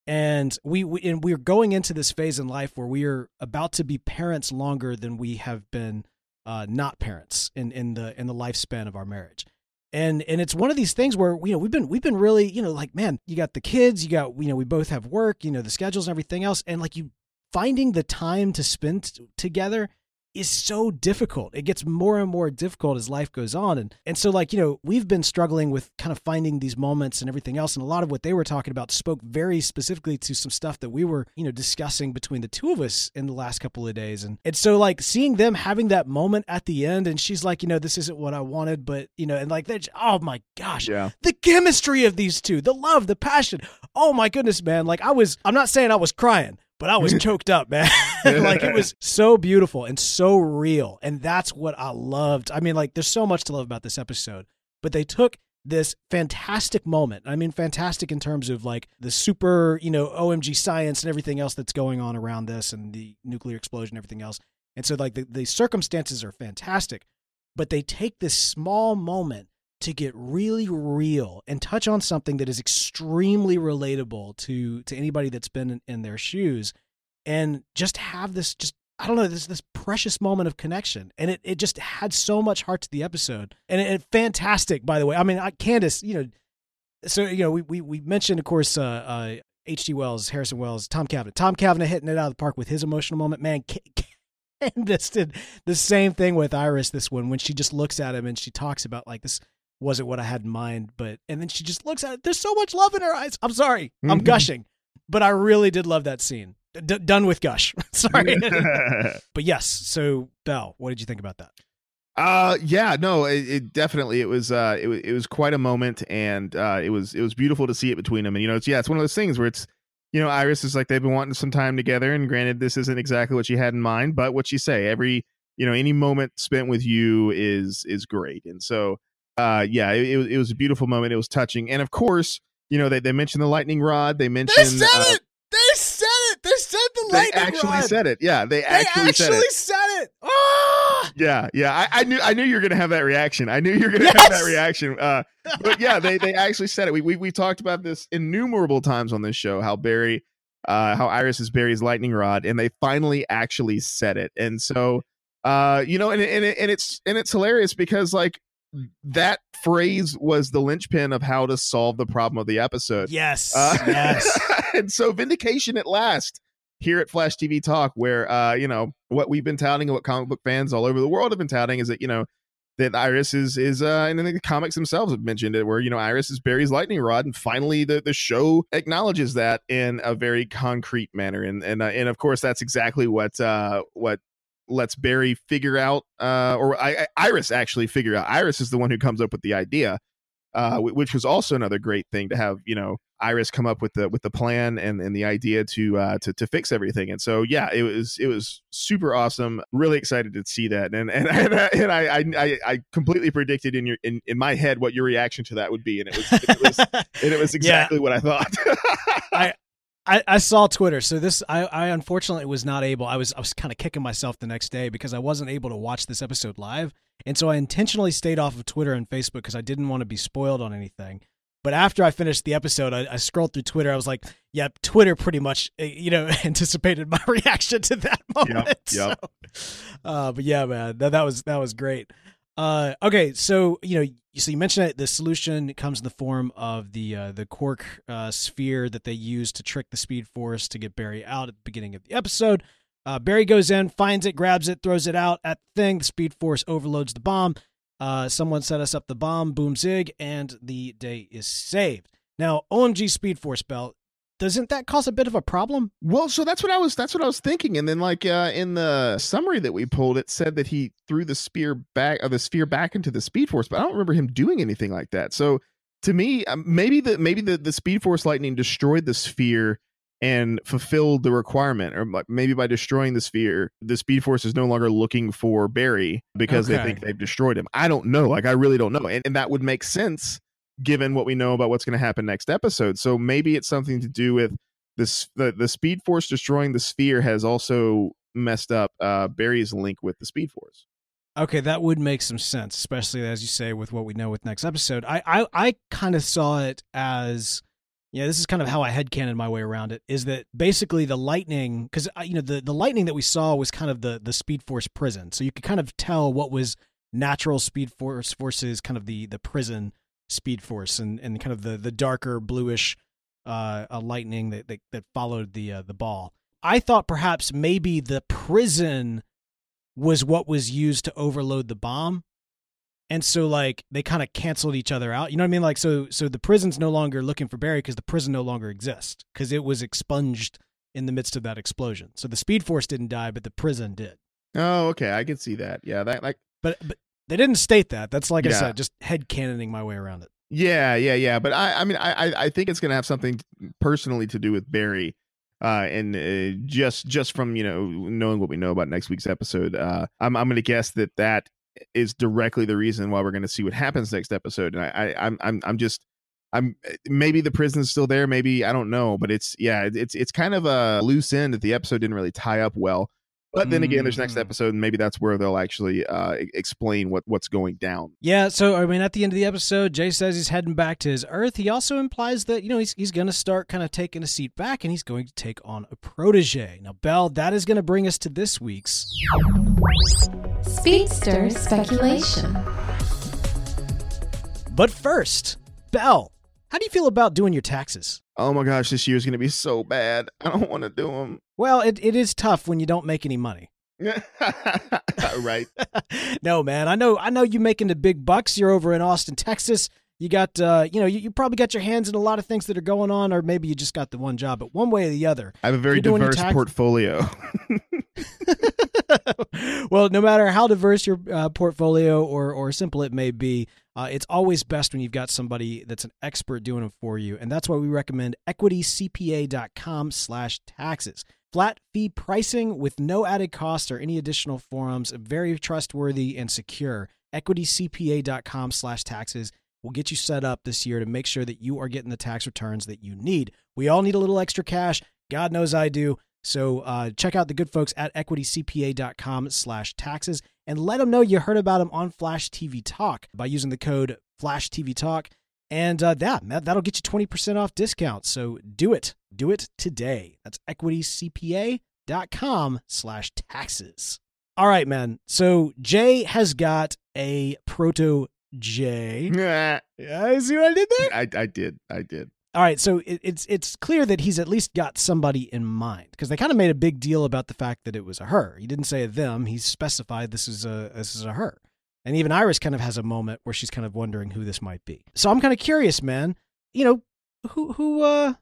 and we, we and we're going into this phase in life where we are about to be parents longer than we have been uh, not parents in in the in the lifespan of our marriage. And and it's one of these things where you know we've been we've been really you know like man you got the kids you got you know we both have work you know the schedules and everything else and like you finding the time to spend t- together is so difficult. It gets more and more difficult as life goes on. And and so like, you know, we've been struggling with kind of finding these moments and everything else. And a lot of what they were talking about spoke very specifically to some stuff that we were, you know, discussing between the two of us in the last couple of days. And and so like seeing them having that moment at the end and she's like, you know, this isn't what I wanted, but you know, and like that oh my gosh. Yeah. The chemistry of these two, the love, the passion. Oh my goodness, man. Like I was I'm not saying I was crying, but I was choked up, man. like it was so beautiful and so real. And that's what I loved. I mean, like, there's so much to love about this episode, but they took this fantastic moment. I mean, fantastic in terms of like the super, you know, OMG science and everything else that's going on around this and the nuclear explosion, everything else. And so, like, the, the circumstances are fantastic, but they take this small moment to get really real and touch on something that is extremely relatable to to anybody that's been in, in their shoes and just have this just I don't know this this precious moment of connection, and it, it just had so much heart to the episode, and it, it fantastic by the way. I mean, I, Candice, you know, so you know we we, we mentioned of course uh, uh, H.G. Wells, Harrison Wells, Tom Cavanagh, Tom Cavanagh hitting it out of the park with his emotional moment. Man, Candice did the same thing with Iris this one when she just looks at him and she talks about like this wasn't what I had in mind, but and then she just looks at it. There's so much love in her eyes. I'm sorry, I'm Mhm. gushing, but I really did love that scene. D- done with gush. sorry, but yes. So Bell, what did you think about that? Uh yeah, no, it, it definitely it was uh it was it was quite a moment and uh it was it was beautiful to see it between them and you know it's yeah, it's one of those things where it's you know, Iris is like they've been wanting some time together and granted this isn't exactly what she had in mind, but what she say, every you know, any moment spent with you is is great. And so uh yeah, it, it was a beautiful moment, it was touching. And of course, you know, they they mentioned the lightning rod, they mentioned they uh, it. They said it. They said the lightning rod! they actually said it. Yeah, they, actually, said it. said it. Ah! Yeah, yeah. I, I knew I knew you were gonna have that reaction. I knew you were gonna have that reaction. Uh, but yeah, they they actually said it. We we we talked about this innumerable times on this show. How Barry, uh, how Iris is Barry's lightning rod, and they finally actually said it. And so, uh, you know, and and and it's and it's hilarious because like that phrase was the linchpin of how to solve the problem of the episode. Yes. Uh, yes. and so vindication at last here at Flash TV Talk, where uh, you know what we've been touting and what comic book fans all over the world have been touting is that you know that Iris is is uh, and I think the comics themselves have mentioned it, where you know Iris is Barry's lightning rod, and finally the the show acknowledges that in a very concrete manner, and and uh, and of course that's exactly what uh what lets Barry figure out, uh, or I, I, Iris actually figure out. Iris is the one who comes up with the idea, uh, wh- which was also another great thing to have. You know, Iris come up with the with the plan and, and the idea to uh, to to fix everything. And so yeah, it was it was super awesome. Really excited to see that. And and and, I- and I, I I completely predicted in your in, in my head what your reaction to that would be, and it was it was and it was exactly what I thought. I, I saw Twitter, so this I, I unfortunately was not able. I was I was kind of kicking myself the next day because I wasn't able to watch this episode live, and so I intentionally stayed off of Twitter and Facebook because I didn't want to be spoiled on anything. But after I finished the episode, I, I scrolled through Twitter. I was like, "Yep, Twitter pretty much, uh, you know, anticipated my reaction to that moment." yep. So, uh, but yeah, man, that, that was that was great. Uh, okay, so you know, so you mentioned that the solution comes in the form of the uh, the Quark uh, sphere that they use to trick the Speed Force to get Barry out at the beginning of the episode. Uh, Barry goes in, finds it, grabs it, throws it out at the thing. The Speed Force overloads the bomb. Uh, someone set us up the bomb, boom zig, and the day is saved. Now, OMG Speed Force belt, doesn't that cause a bit of a problem? Well, so that's what I was that's what I was thinking. And then like uh in the summary that we pulled, it said that he threw the spear back or the sphere back into the speed force, but I don't remember him doing anything like that. So to me, um, maybe the maybe the, the speed force lightning destroyed the sphere and fulfilled the requirement or maybe by destroying the sphere the speed force is no longer looking for barry because they think they've destroyed him i don't know like i really don't know and, and that would make sense given what we know about what's going to happen next episode so maybe it's something to do with this the, the speed force destroying the sphere has also messed up uh barry's link with the speed force Okay, that would make some sense, especially as you say with what we know with next episode. I I, I kind of saw it as yeah, this is kind of how I headcanon my way around it. Is that basically the lightning? Because you know the the lightning that we saw was kind of the the Speed Force prison, so you could kind of tell what was natural Speed Force forces kind of the the prison Speed Force, and and kind of the the darker bluish uh, uh lightning that, that that followed the uh, the ball. I thought perhaps maybe the prison was what was used to overload the bomb. And so like they kind of canceled each other out. You know what I mean? Like so so the prison's no longer looking for Barry because the prison no longer exists because it was expunged in the midst of that explosion. So the Speed Force didn't die, but the prison did. Oh, okay, I can see that. Yeah, that like But but they didn't state that. That's like I said, just head canoning my way around it. Yeah, yeah, yeah. But I, I mean, I, I- I think it's going to have something personally to do with Barry, uh, and uh, just, just from you know knowing what we know about next week's episode, uh, I'm, I'm going to guess that that is directly the reason why we're going to see what happens next episode. And I, I I'm, I'm, I'm just, I'm maybe the prison's still there, maybe I don't know, but it's yeah, it's, it's kind of a loose end that the episode didn't really tie up well. But then again, there's next Mm. episode, and maybe that's where they'll actually uh, explain what what's going down. Yeah, so I mean, at the end of the episode, Jay says he's heading back to his Earth. He also implies that you know he's he's going to start kind of taking a seat back, and he's going to take on a protege. Now, Bell, that is going to bring us to this week's. Speedster speculation. But first, Bell, how do you feel about doing your taxes? Oh my gosh, this year's gonna be so bad. I don't want to do them. Well, it, it is tough when you don't make any money. right. no, man, I know I know you making the big bucks. You're over in Austin, Texas. You got uh, you know, you, you probably got your hands in a lot of things that are going on, or maybe you just got the one job. But one way or the other, I have a very You're doing your diverse tax- portfolio. well, no matter how diverse your uh, portfolio or or simple it may be, uh, it's always best when you've got somebody that's an expert doing it for you, and that's why we recommend equitycpa.com slash taxes Flat fee pricing with no added cost or any additional forums. Very trustworthy and secure. EquityCPA.com/taxes will get you set up this year to make sure that you are getting the tax returns that you need. We all need a little extra cash. God knows I do. So uh, check out the good folks at equitycpa.com slash taxes and let them know you heard about them on Flash TV Talk by using the code Flash TV Talk. And uh, that, that, that'll get you 20% off discount. So do it. Do it today. That's equitycpa.com slash taxes. All right, man. So Jay has got a proto J. I, Yeah, I see what I did there? I did. I did. All right, so it, it's it's clear that he's at least got somebody in mind because they kind of made a big deal about the fact that it was a her. He didn't say a them; he specified this is a this is a her. And even Iris kind of has a moment where she's kind of wondering who this might be. So I'm kind of curious, man. You know, who who uh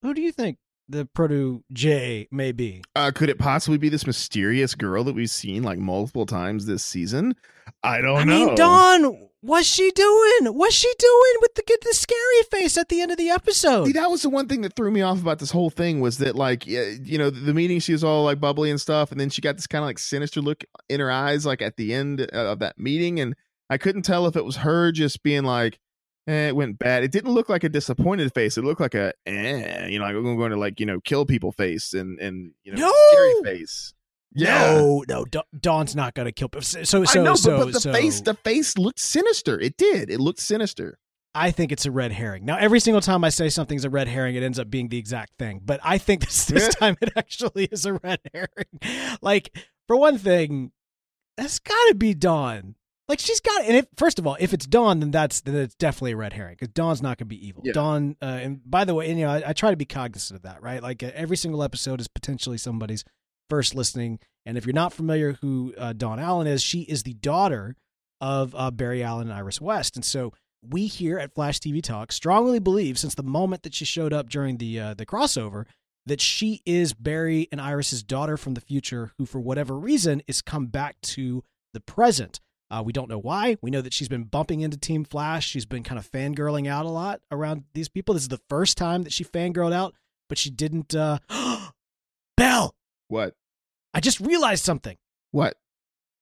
who do you think the proto J may be? Uh, could it possibly be this mysterious girl that we've seen like multiple times this season? I don't I know. I mean, Dawn, what's she doing? What's she doing with the the scary face at the end of the episode? See, that was the one thing that threw me off about this whole thing was that like you know the meeting she was all like bubbly and stuff and then she got this kind of like sinister look in her eyes like at the end uh, of that meeting and I couldn't tell if it was her just being like eh, it went bad. It didn't look like a disappointed face. It looked like a eh, you know like I'm going to like you know kill people face and and you know No! scary face. Yeah. No, no, Da- Dawn's not gonna kill. So, so, so, I know, so, but, but the so face, the face looked sinister. It did. It looked sinister. I think it's a red herring. Now, every single time I say something's a red herring, it ends up being the exact thing. But I think this this time it actually is a red herring. Like, for one thing, that's got to be Dawn. Like, she's got. And if first of all, if it's Dawn, then that's then it's definitely a red herring because Dawn's not gonna be evil. Yeah. Dawn. Uh, and by the way, and, you know, I, I try to be cognizant of that, right? Like, uh, every single episode is potentially somebody's first listening. And if you're not familiar who uh, Dawn Allen is, she is the daughter of uh, Barry Allen and Iris West. And so we here at Flash TV Talk strongly believe, since the moment that she showed up during the uh, the crossover, that she is Barry and Iris's daughter from the future, who for whatever reason is come back to the present. Uh, we don't know why. We know that she's been bumping into Team Flash. She's been kind of fangirling out a lot around these people. This is the first time that she fangirled out, but she didn't. Uh... Bell, What? I just realized something. What?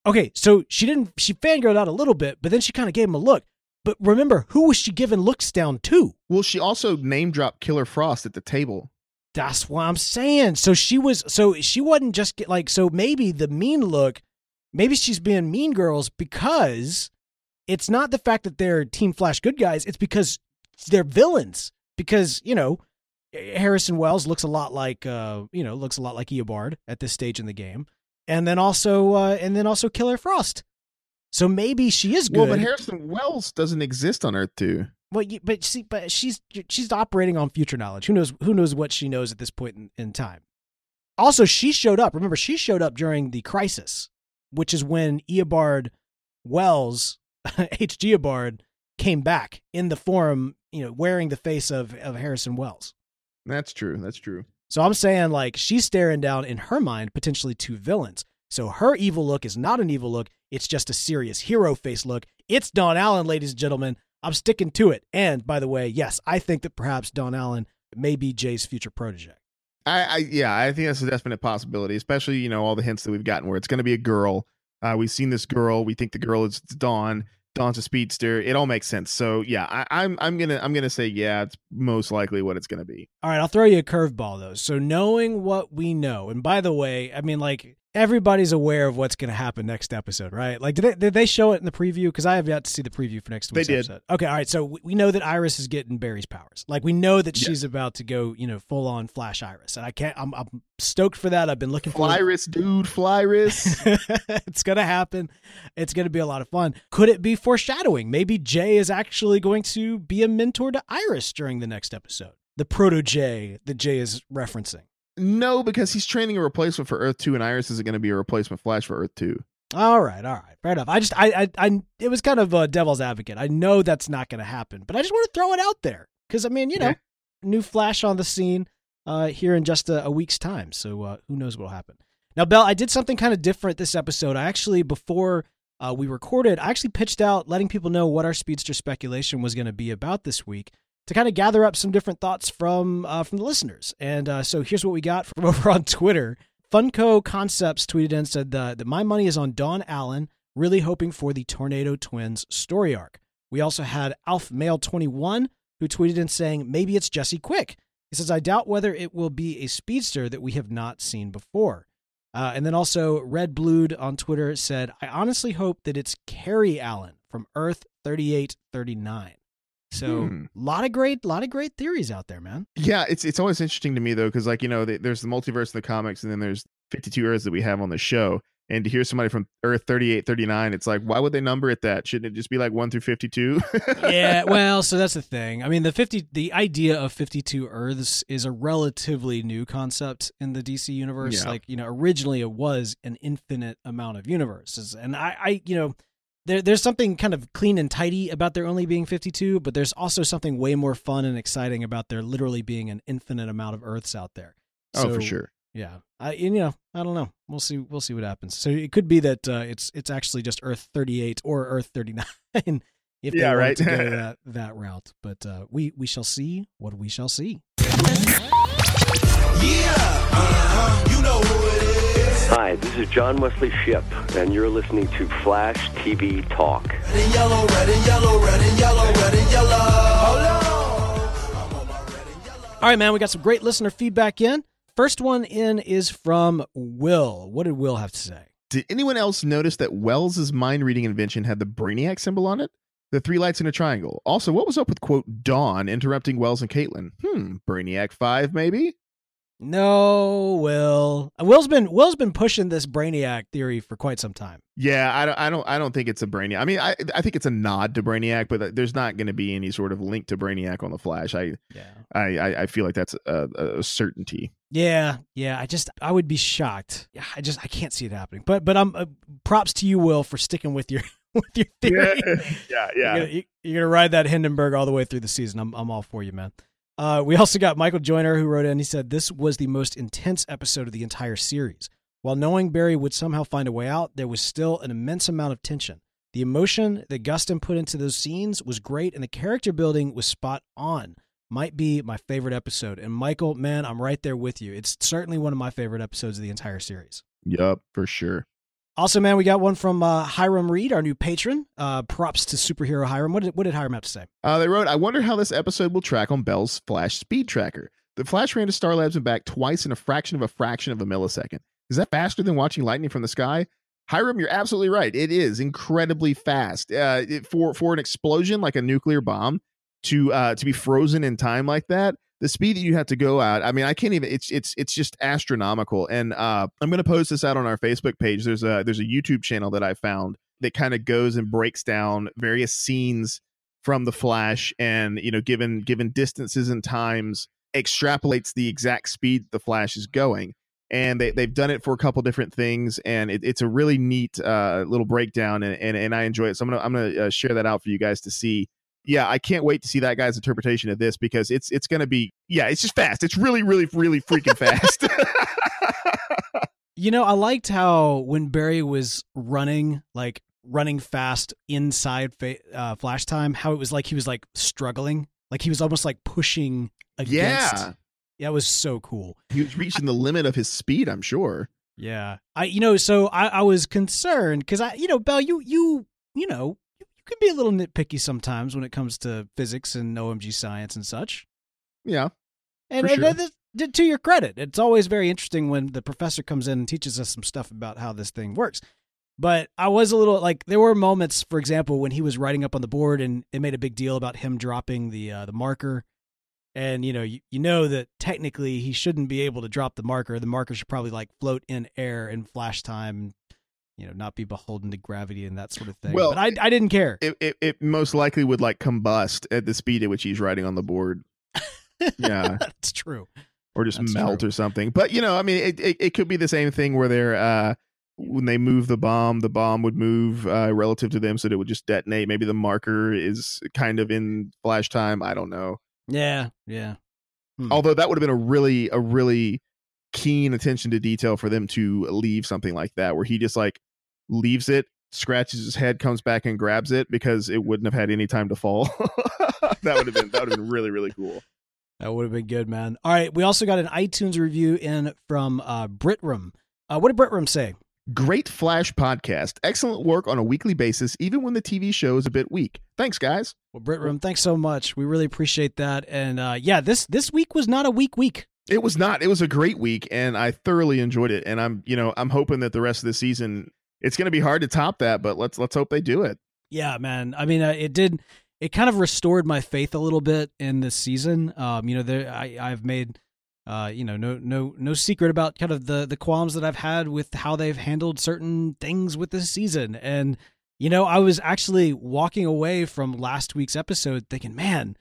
Okay, so she didn't she fangirled out a little bit, but then she kind of gave him a look. But remember, who was she giving looks down to? Well, she also name dropped Killer Frost at the table. That's what I'm saying. So she was so she wasn't just get like so maybe the mean look, maybe she's being mean girls because it's not the fact that they're Team Flash good guys, it's because they're villains. Because, you know, Harrison Wells looks a lot like uh, you know, looks a lot like Eobard at this stage in the game. And then also uh and then also Killer Frost. So maybe she is good. Well, but Harrison Wells doesn't exist on Earth 2. Well, you, but see, but she's she's operating on future knowledge. Who knows? Who knows what she knows at this point in, in time? Also, she showed up. Remember, she showed up during the crisis which is when Eobard Wells, H. Geobard, came back in the form, you know, wearing the face of, of Harrison Wells. That's true. That's true. So I'm saying like she's staring down in her mind potentially two villains. So her evil look is not an evil look, it's just a serious hero face look. It's Dawn Allen, ladies and gentlemen. I'm sticking to it. And by the way, yes, I think that perhaps Dawn Allen may be Jay's future protege. I, I yeah, I think that's a definite possibility, especially you know all the hints that we've gotten where it's going to be a girl. Uh, we've seen this girl. We think the girl is Dawn. Dawn's a speedster. It all makes sense. So yeah, I, I'm I'm gonna I'm gonna say yeah, it's most likely what it's gonna be. All right, I'll throw you a curveball though. So knowing what we know, and by the way, I mean like everybody's aware of what's going to happen next episode, right? Like, did they, did they show it in the preview? Because I have yet to see the preview for next week's they did. episode. Okay, all right. So we know that Iris is getting Barry's powers. Like, we know that she's about to go, you know, full on Flash Iris, and I can't. I'm, I'm stoked for that. I've been looking for Flyrus, dude, Flyrus. it's gonna happen. It's gonna be a lot of fun. Could it be foreshadowing? Maybe Jay is actually going to be a mentor to Iris during the next episode. The proto Jay that Jay is referencing. No, because he's training a replacement for Earth Two, and Iris isn't going to be a replacement Flash for Earth Two. All right, all right, fair enough. I just, I, I, I it was kind of a devil's advocate. I know that's not going to happen, but I just want to throw it out there because I mean, you know, Yeah. new Flash on the scene uh, here in just a, a week's time. So uh, who knows what'll happen? Now, Bell, I did something kind of different this episode. I actually, before uh, we recorded, I actually pitched out letting people know what our speedster speculation was going to be about this week to kind of gather up some different thoughts from uh, from the listeners. And uh, so here's what we got from over on Twitter. Funko Concepts tweeted and said uh, that my money is on Dawn Allen, really hoping for the Tornado Twins story arc. We also had Alf Mail 21 who tweeted in saying maybe it's Jesse Quick. He says I doubt whether it will be a speedster that we have not seen before. Uh, and then also Red Blued on Twitter said I honestly hope that it's Carrie Allen from Earth 3839. So Hmm. a lot of great, lot of great theories out there, man. Yeah, it's it's always interesting to me though, because like you know, they, there's the multiverse in the comics, and then there's 52 Earths that we have on the show. And to hear somebody from Earth 38, 39, it's like, why would they number it that? Shouldn't it just be like one through 52? yeah, well, so that's the thing. I mean, the 50 the idea of 52 Earths is a relatively new concept in the DC universe. Yeah. Like, you know, originally it was an infinite amount of universes. And I I, you know, there there's something kind of clean and tidy about there only being 52, but there's also something way more fun and exciting about there literally being an infinite amount of Earths out there. oh, for sure. Yeah, I you know I don't know. We'll see. We'll see what happens. So it could be that uh, it's it's actually just Earth 38 or Earth 39 if they Yeah, want right. to go that that route. But uh, we we shall see what we shall see. Hi, this is John Wesley Shipp, and you're listening to Flash TV Talk. All right, man. We got some great listener feedback in. First one in is from Will. What did Will have to say? Did anyone else notice that Wells' mind reading invention had the Brainiac symbol on it? The three lights in a triangle. Also, what was up with quote Dawn interrupting Wells and Caitlin? Hmm, Brainiac 5, maybe? No, Will. Uh, Will's been Will's been pushing this Brainiac theory for quite some time. Yeah, I don't, I don't, I don't think it's a Brainiac. I mean, I, I think it's a nod to Brainiac, but there's not going to be any sort of link to Brainiac on the Flash. I, Yeah. I, I, I feel like that's a, a certainty. Yeah, yeah. I just I would be shocked. Yeah, I just I can't see it happening. But but I'm uh, props to you, Will, for sticking with your with your theory. yeah, You're gonna, you're gonna ride that Hindenburg all the way through the season. I'm I'm all for you, man. Uh, we also got Michael Joyner who wrote in. He said this was the most intense episode of the entire series. While knowing Barry would somehow find a way out, there was still an immense amount of tension. The emotion that Gustin put into those scenes was great, and the character building was spot on. Might be my favorite episode. And Michael, man, I'm right there with you. It's certainly one of my favorite episodes of the entire series. Yep, for sure. Also, man, we got one from uh, Hiram Reed, our new patron. Uh, props to superhero Hiram. What did, what did Hiram have to say? Uh, they wrote, I wonder how this episode will track on Bell's Flash speed tracker. The Flash ran to Star Labs and back twice in a fraction of a fraction of a millisecond. Is that faster than watching lightning from the sky? Hiram, you're absolutely right. It is incredibly fast. Uh, it, for for an explosion like a nuclear bomb to uh, to be frozen in time like that, the speed that you have to go at. I mean, I can't even. It's it's it's just astronomical. And uh, I'm going to post this out on our Facebook page. There's a there's a YouTube channel that I found that kind of goes and breaks down various scenes from the flash and you know given given distances and times extrapolates the exact speed the flash is going and they they've done it for a couple different things, and it, it's a really neat uh, little breakdown, and, and and I enjoy it. So I'm gonna I'm gonna uh, share that out for you guys to see. Yeah, I can't wait to see that guy's interpretation of this because it's it's gonna be yeah, it's just fast. It's really really really freaking fast. You know, I liked how when Barry was running, like running fast inside fa- uh, Flash time, how it was like he was like struggling, like he was almost like pushing against. yeah, yeah, it was so cool. he was reaching the limit of his speed. I'm sure. Yeah, I you know, so I I was concerned because I you know, Bell, you you you know, can be a little nitpicky sometimes when it comes to physics and OMG science and such. Yeah, And, and sure. that- that- to your credit, it's always very interesting when the professor comes in and teaches us some stuff about how this thing works. But I was a little like there were moments, for example, when he was writing up on the board and it made a big deal about him dropping the uh, the marker. And you know, you, you know that technically he shouldn't be able to drop the marker. The marker should probably like float in air in flash time, you know, not be beholden to gravity and that sort of thing. Well, but I I didn't care. it, it it most likely would like combust at the speed at which he's riding on the board. Yeah. That's true. or just That's melt true. or something. But you know, I mean, it, it, it could be the same thing where they're uh, when they move the bomb, the bomb would move uh, relative to them, so that it would just detonate. Maybe the marker is kind of in flash time. I don't know. Yeah, yeah. Hmm. Although that would have been a really a really keen attention to detail for them to leave something like that, where he just like leaves it. Scratches his head, comes back and grabs it because it wouldn't have had any time to fall. that would have been that would have been really really cool. That would have been good, man. All right, we also got an iTunes review in from uh, Britram. Uh, what did Britram say? Great Flash podcast. Excellent work on a weekly basis, even when the TV show is a bit weak. Thanks, guys. Well, Britram, thanks so much. We really appreciate that. And uh, yeah, this this week was not a weak week. It was not. It was a great week, and I thoroughly enjoyed it. And I'm, you know, I'm hoping that the rest of the season, it's going to be hard to top that, but let's let's hope they do it. Yeah, man. I mean, uh, it did. It kind of restored my faith a little bit in this season. Um, you know, there I I've made. Uh, you know, no, no, no secret about kind of the the qualms that I've had with how they've handled certain things with this season, and you know, I was actually walking away from last week's episode thinking, man,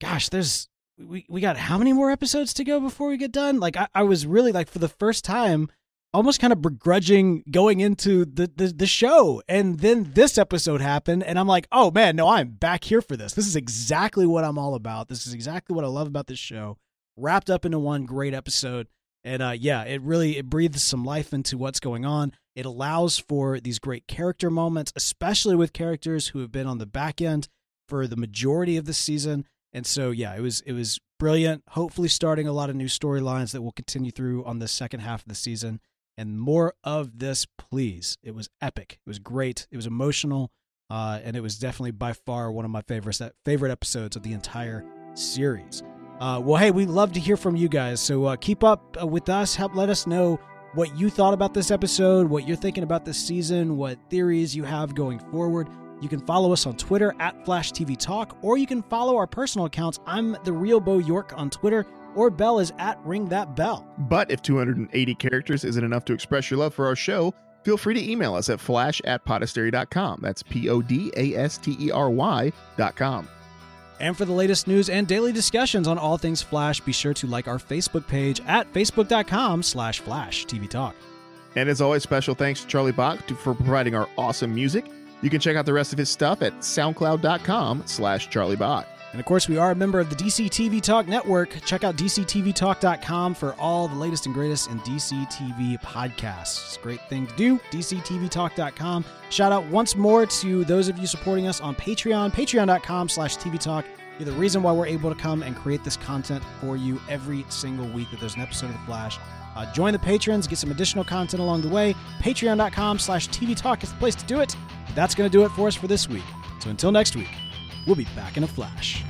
gosh, there's we we got how many more episodes to go before we get done? Like, I, I was really like for the first time, almost kind of begrudging going into the, the the show, and then this episode happened, and I'm like, oh man, no, I'm back here for this. This is exactly what I'm all about. This is exactly what I love about this show, wrapped up into one great episode. And uh, yeah, it really it breathes some life into what's going on. It allows for these great character moments, especially with characters who have been on the back end for the majority of the season. And so yeah, it was it was brilliant. Hopefully, starting a lot of new storylines that will continue through on the second half of the season. And more of this, please. It was epic. It was great. It was emotional, uh, and it was definitely by far one of my favorites favorite episodes of the entire series. Uh, well, hey, we love to hear from you guys. So uh, keep up uh, with us. Help let us know what you thought about this episode, what you're thinking about this season, what theories you have going forward. You can follow us on Twitter at Flash TV Talk, or you can follow our personal accounts. I'm the real Bo York on Twitter, or Bell is at Ring That Bell. But if 280 characters isn't enough to express your love for our show, feel free to email us at flash at podastery.com. That's P O D A S T E R Y dot com. And for the latest news and daily discussions on all things Flash, be sure to like our Facebook page at facebook.com slash Flash TV Talk. And as always, special thanks to Charlie Bach to, for providing our awesome music. You can check out the rest of his stuff at soundcloud.com slash Charlie Bach. And of course, we are a member of the DC TV Talk Network. Check out DCTVTalk.com for all the latest and greatest in DC TV podcasts. Great thing to do. DCTVTalk.com. Shout out once more to those of you supporting us on Patreon, patreon.com slash TV Talk. You're the reason why we're able to come and create this content for you every single week that there's an episode of The Flash. Uh, join the patrons, get some additional content along the way. Patreon.com slash TV Talk is the place to do it. That's going to do it for us for this week. So until next week, We'll be back in a flash.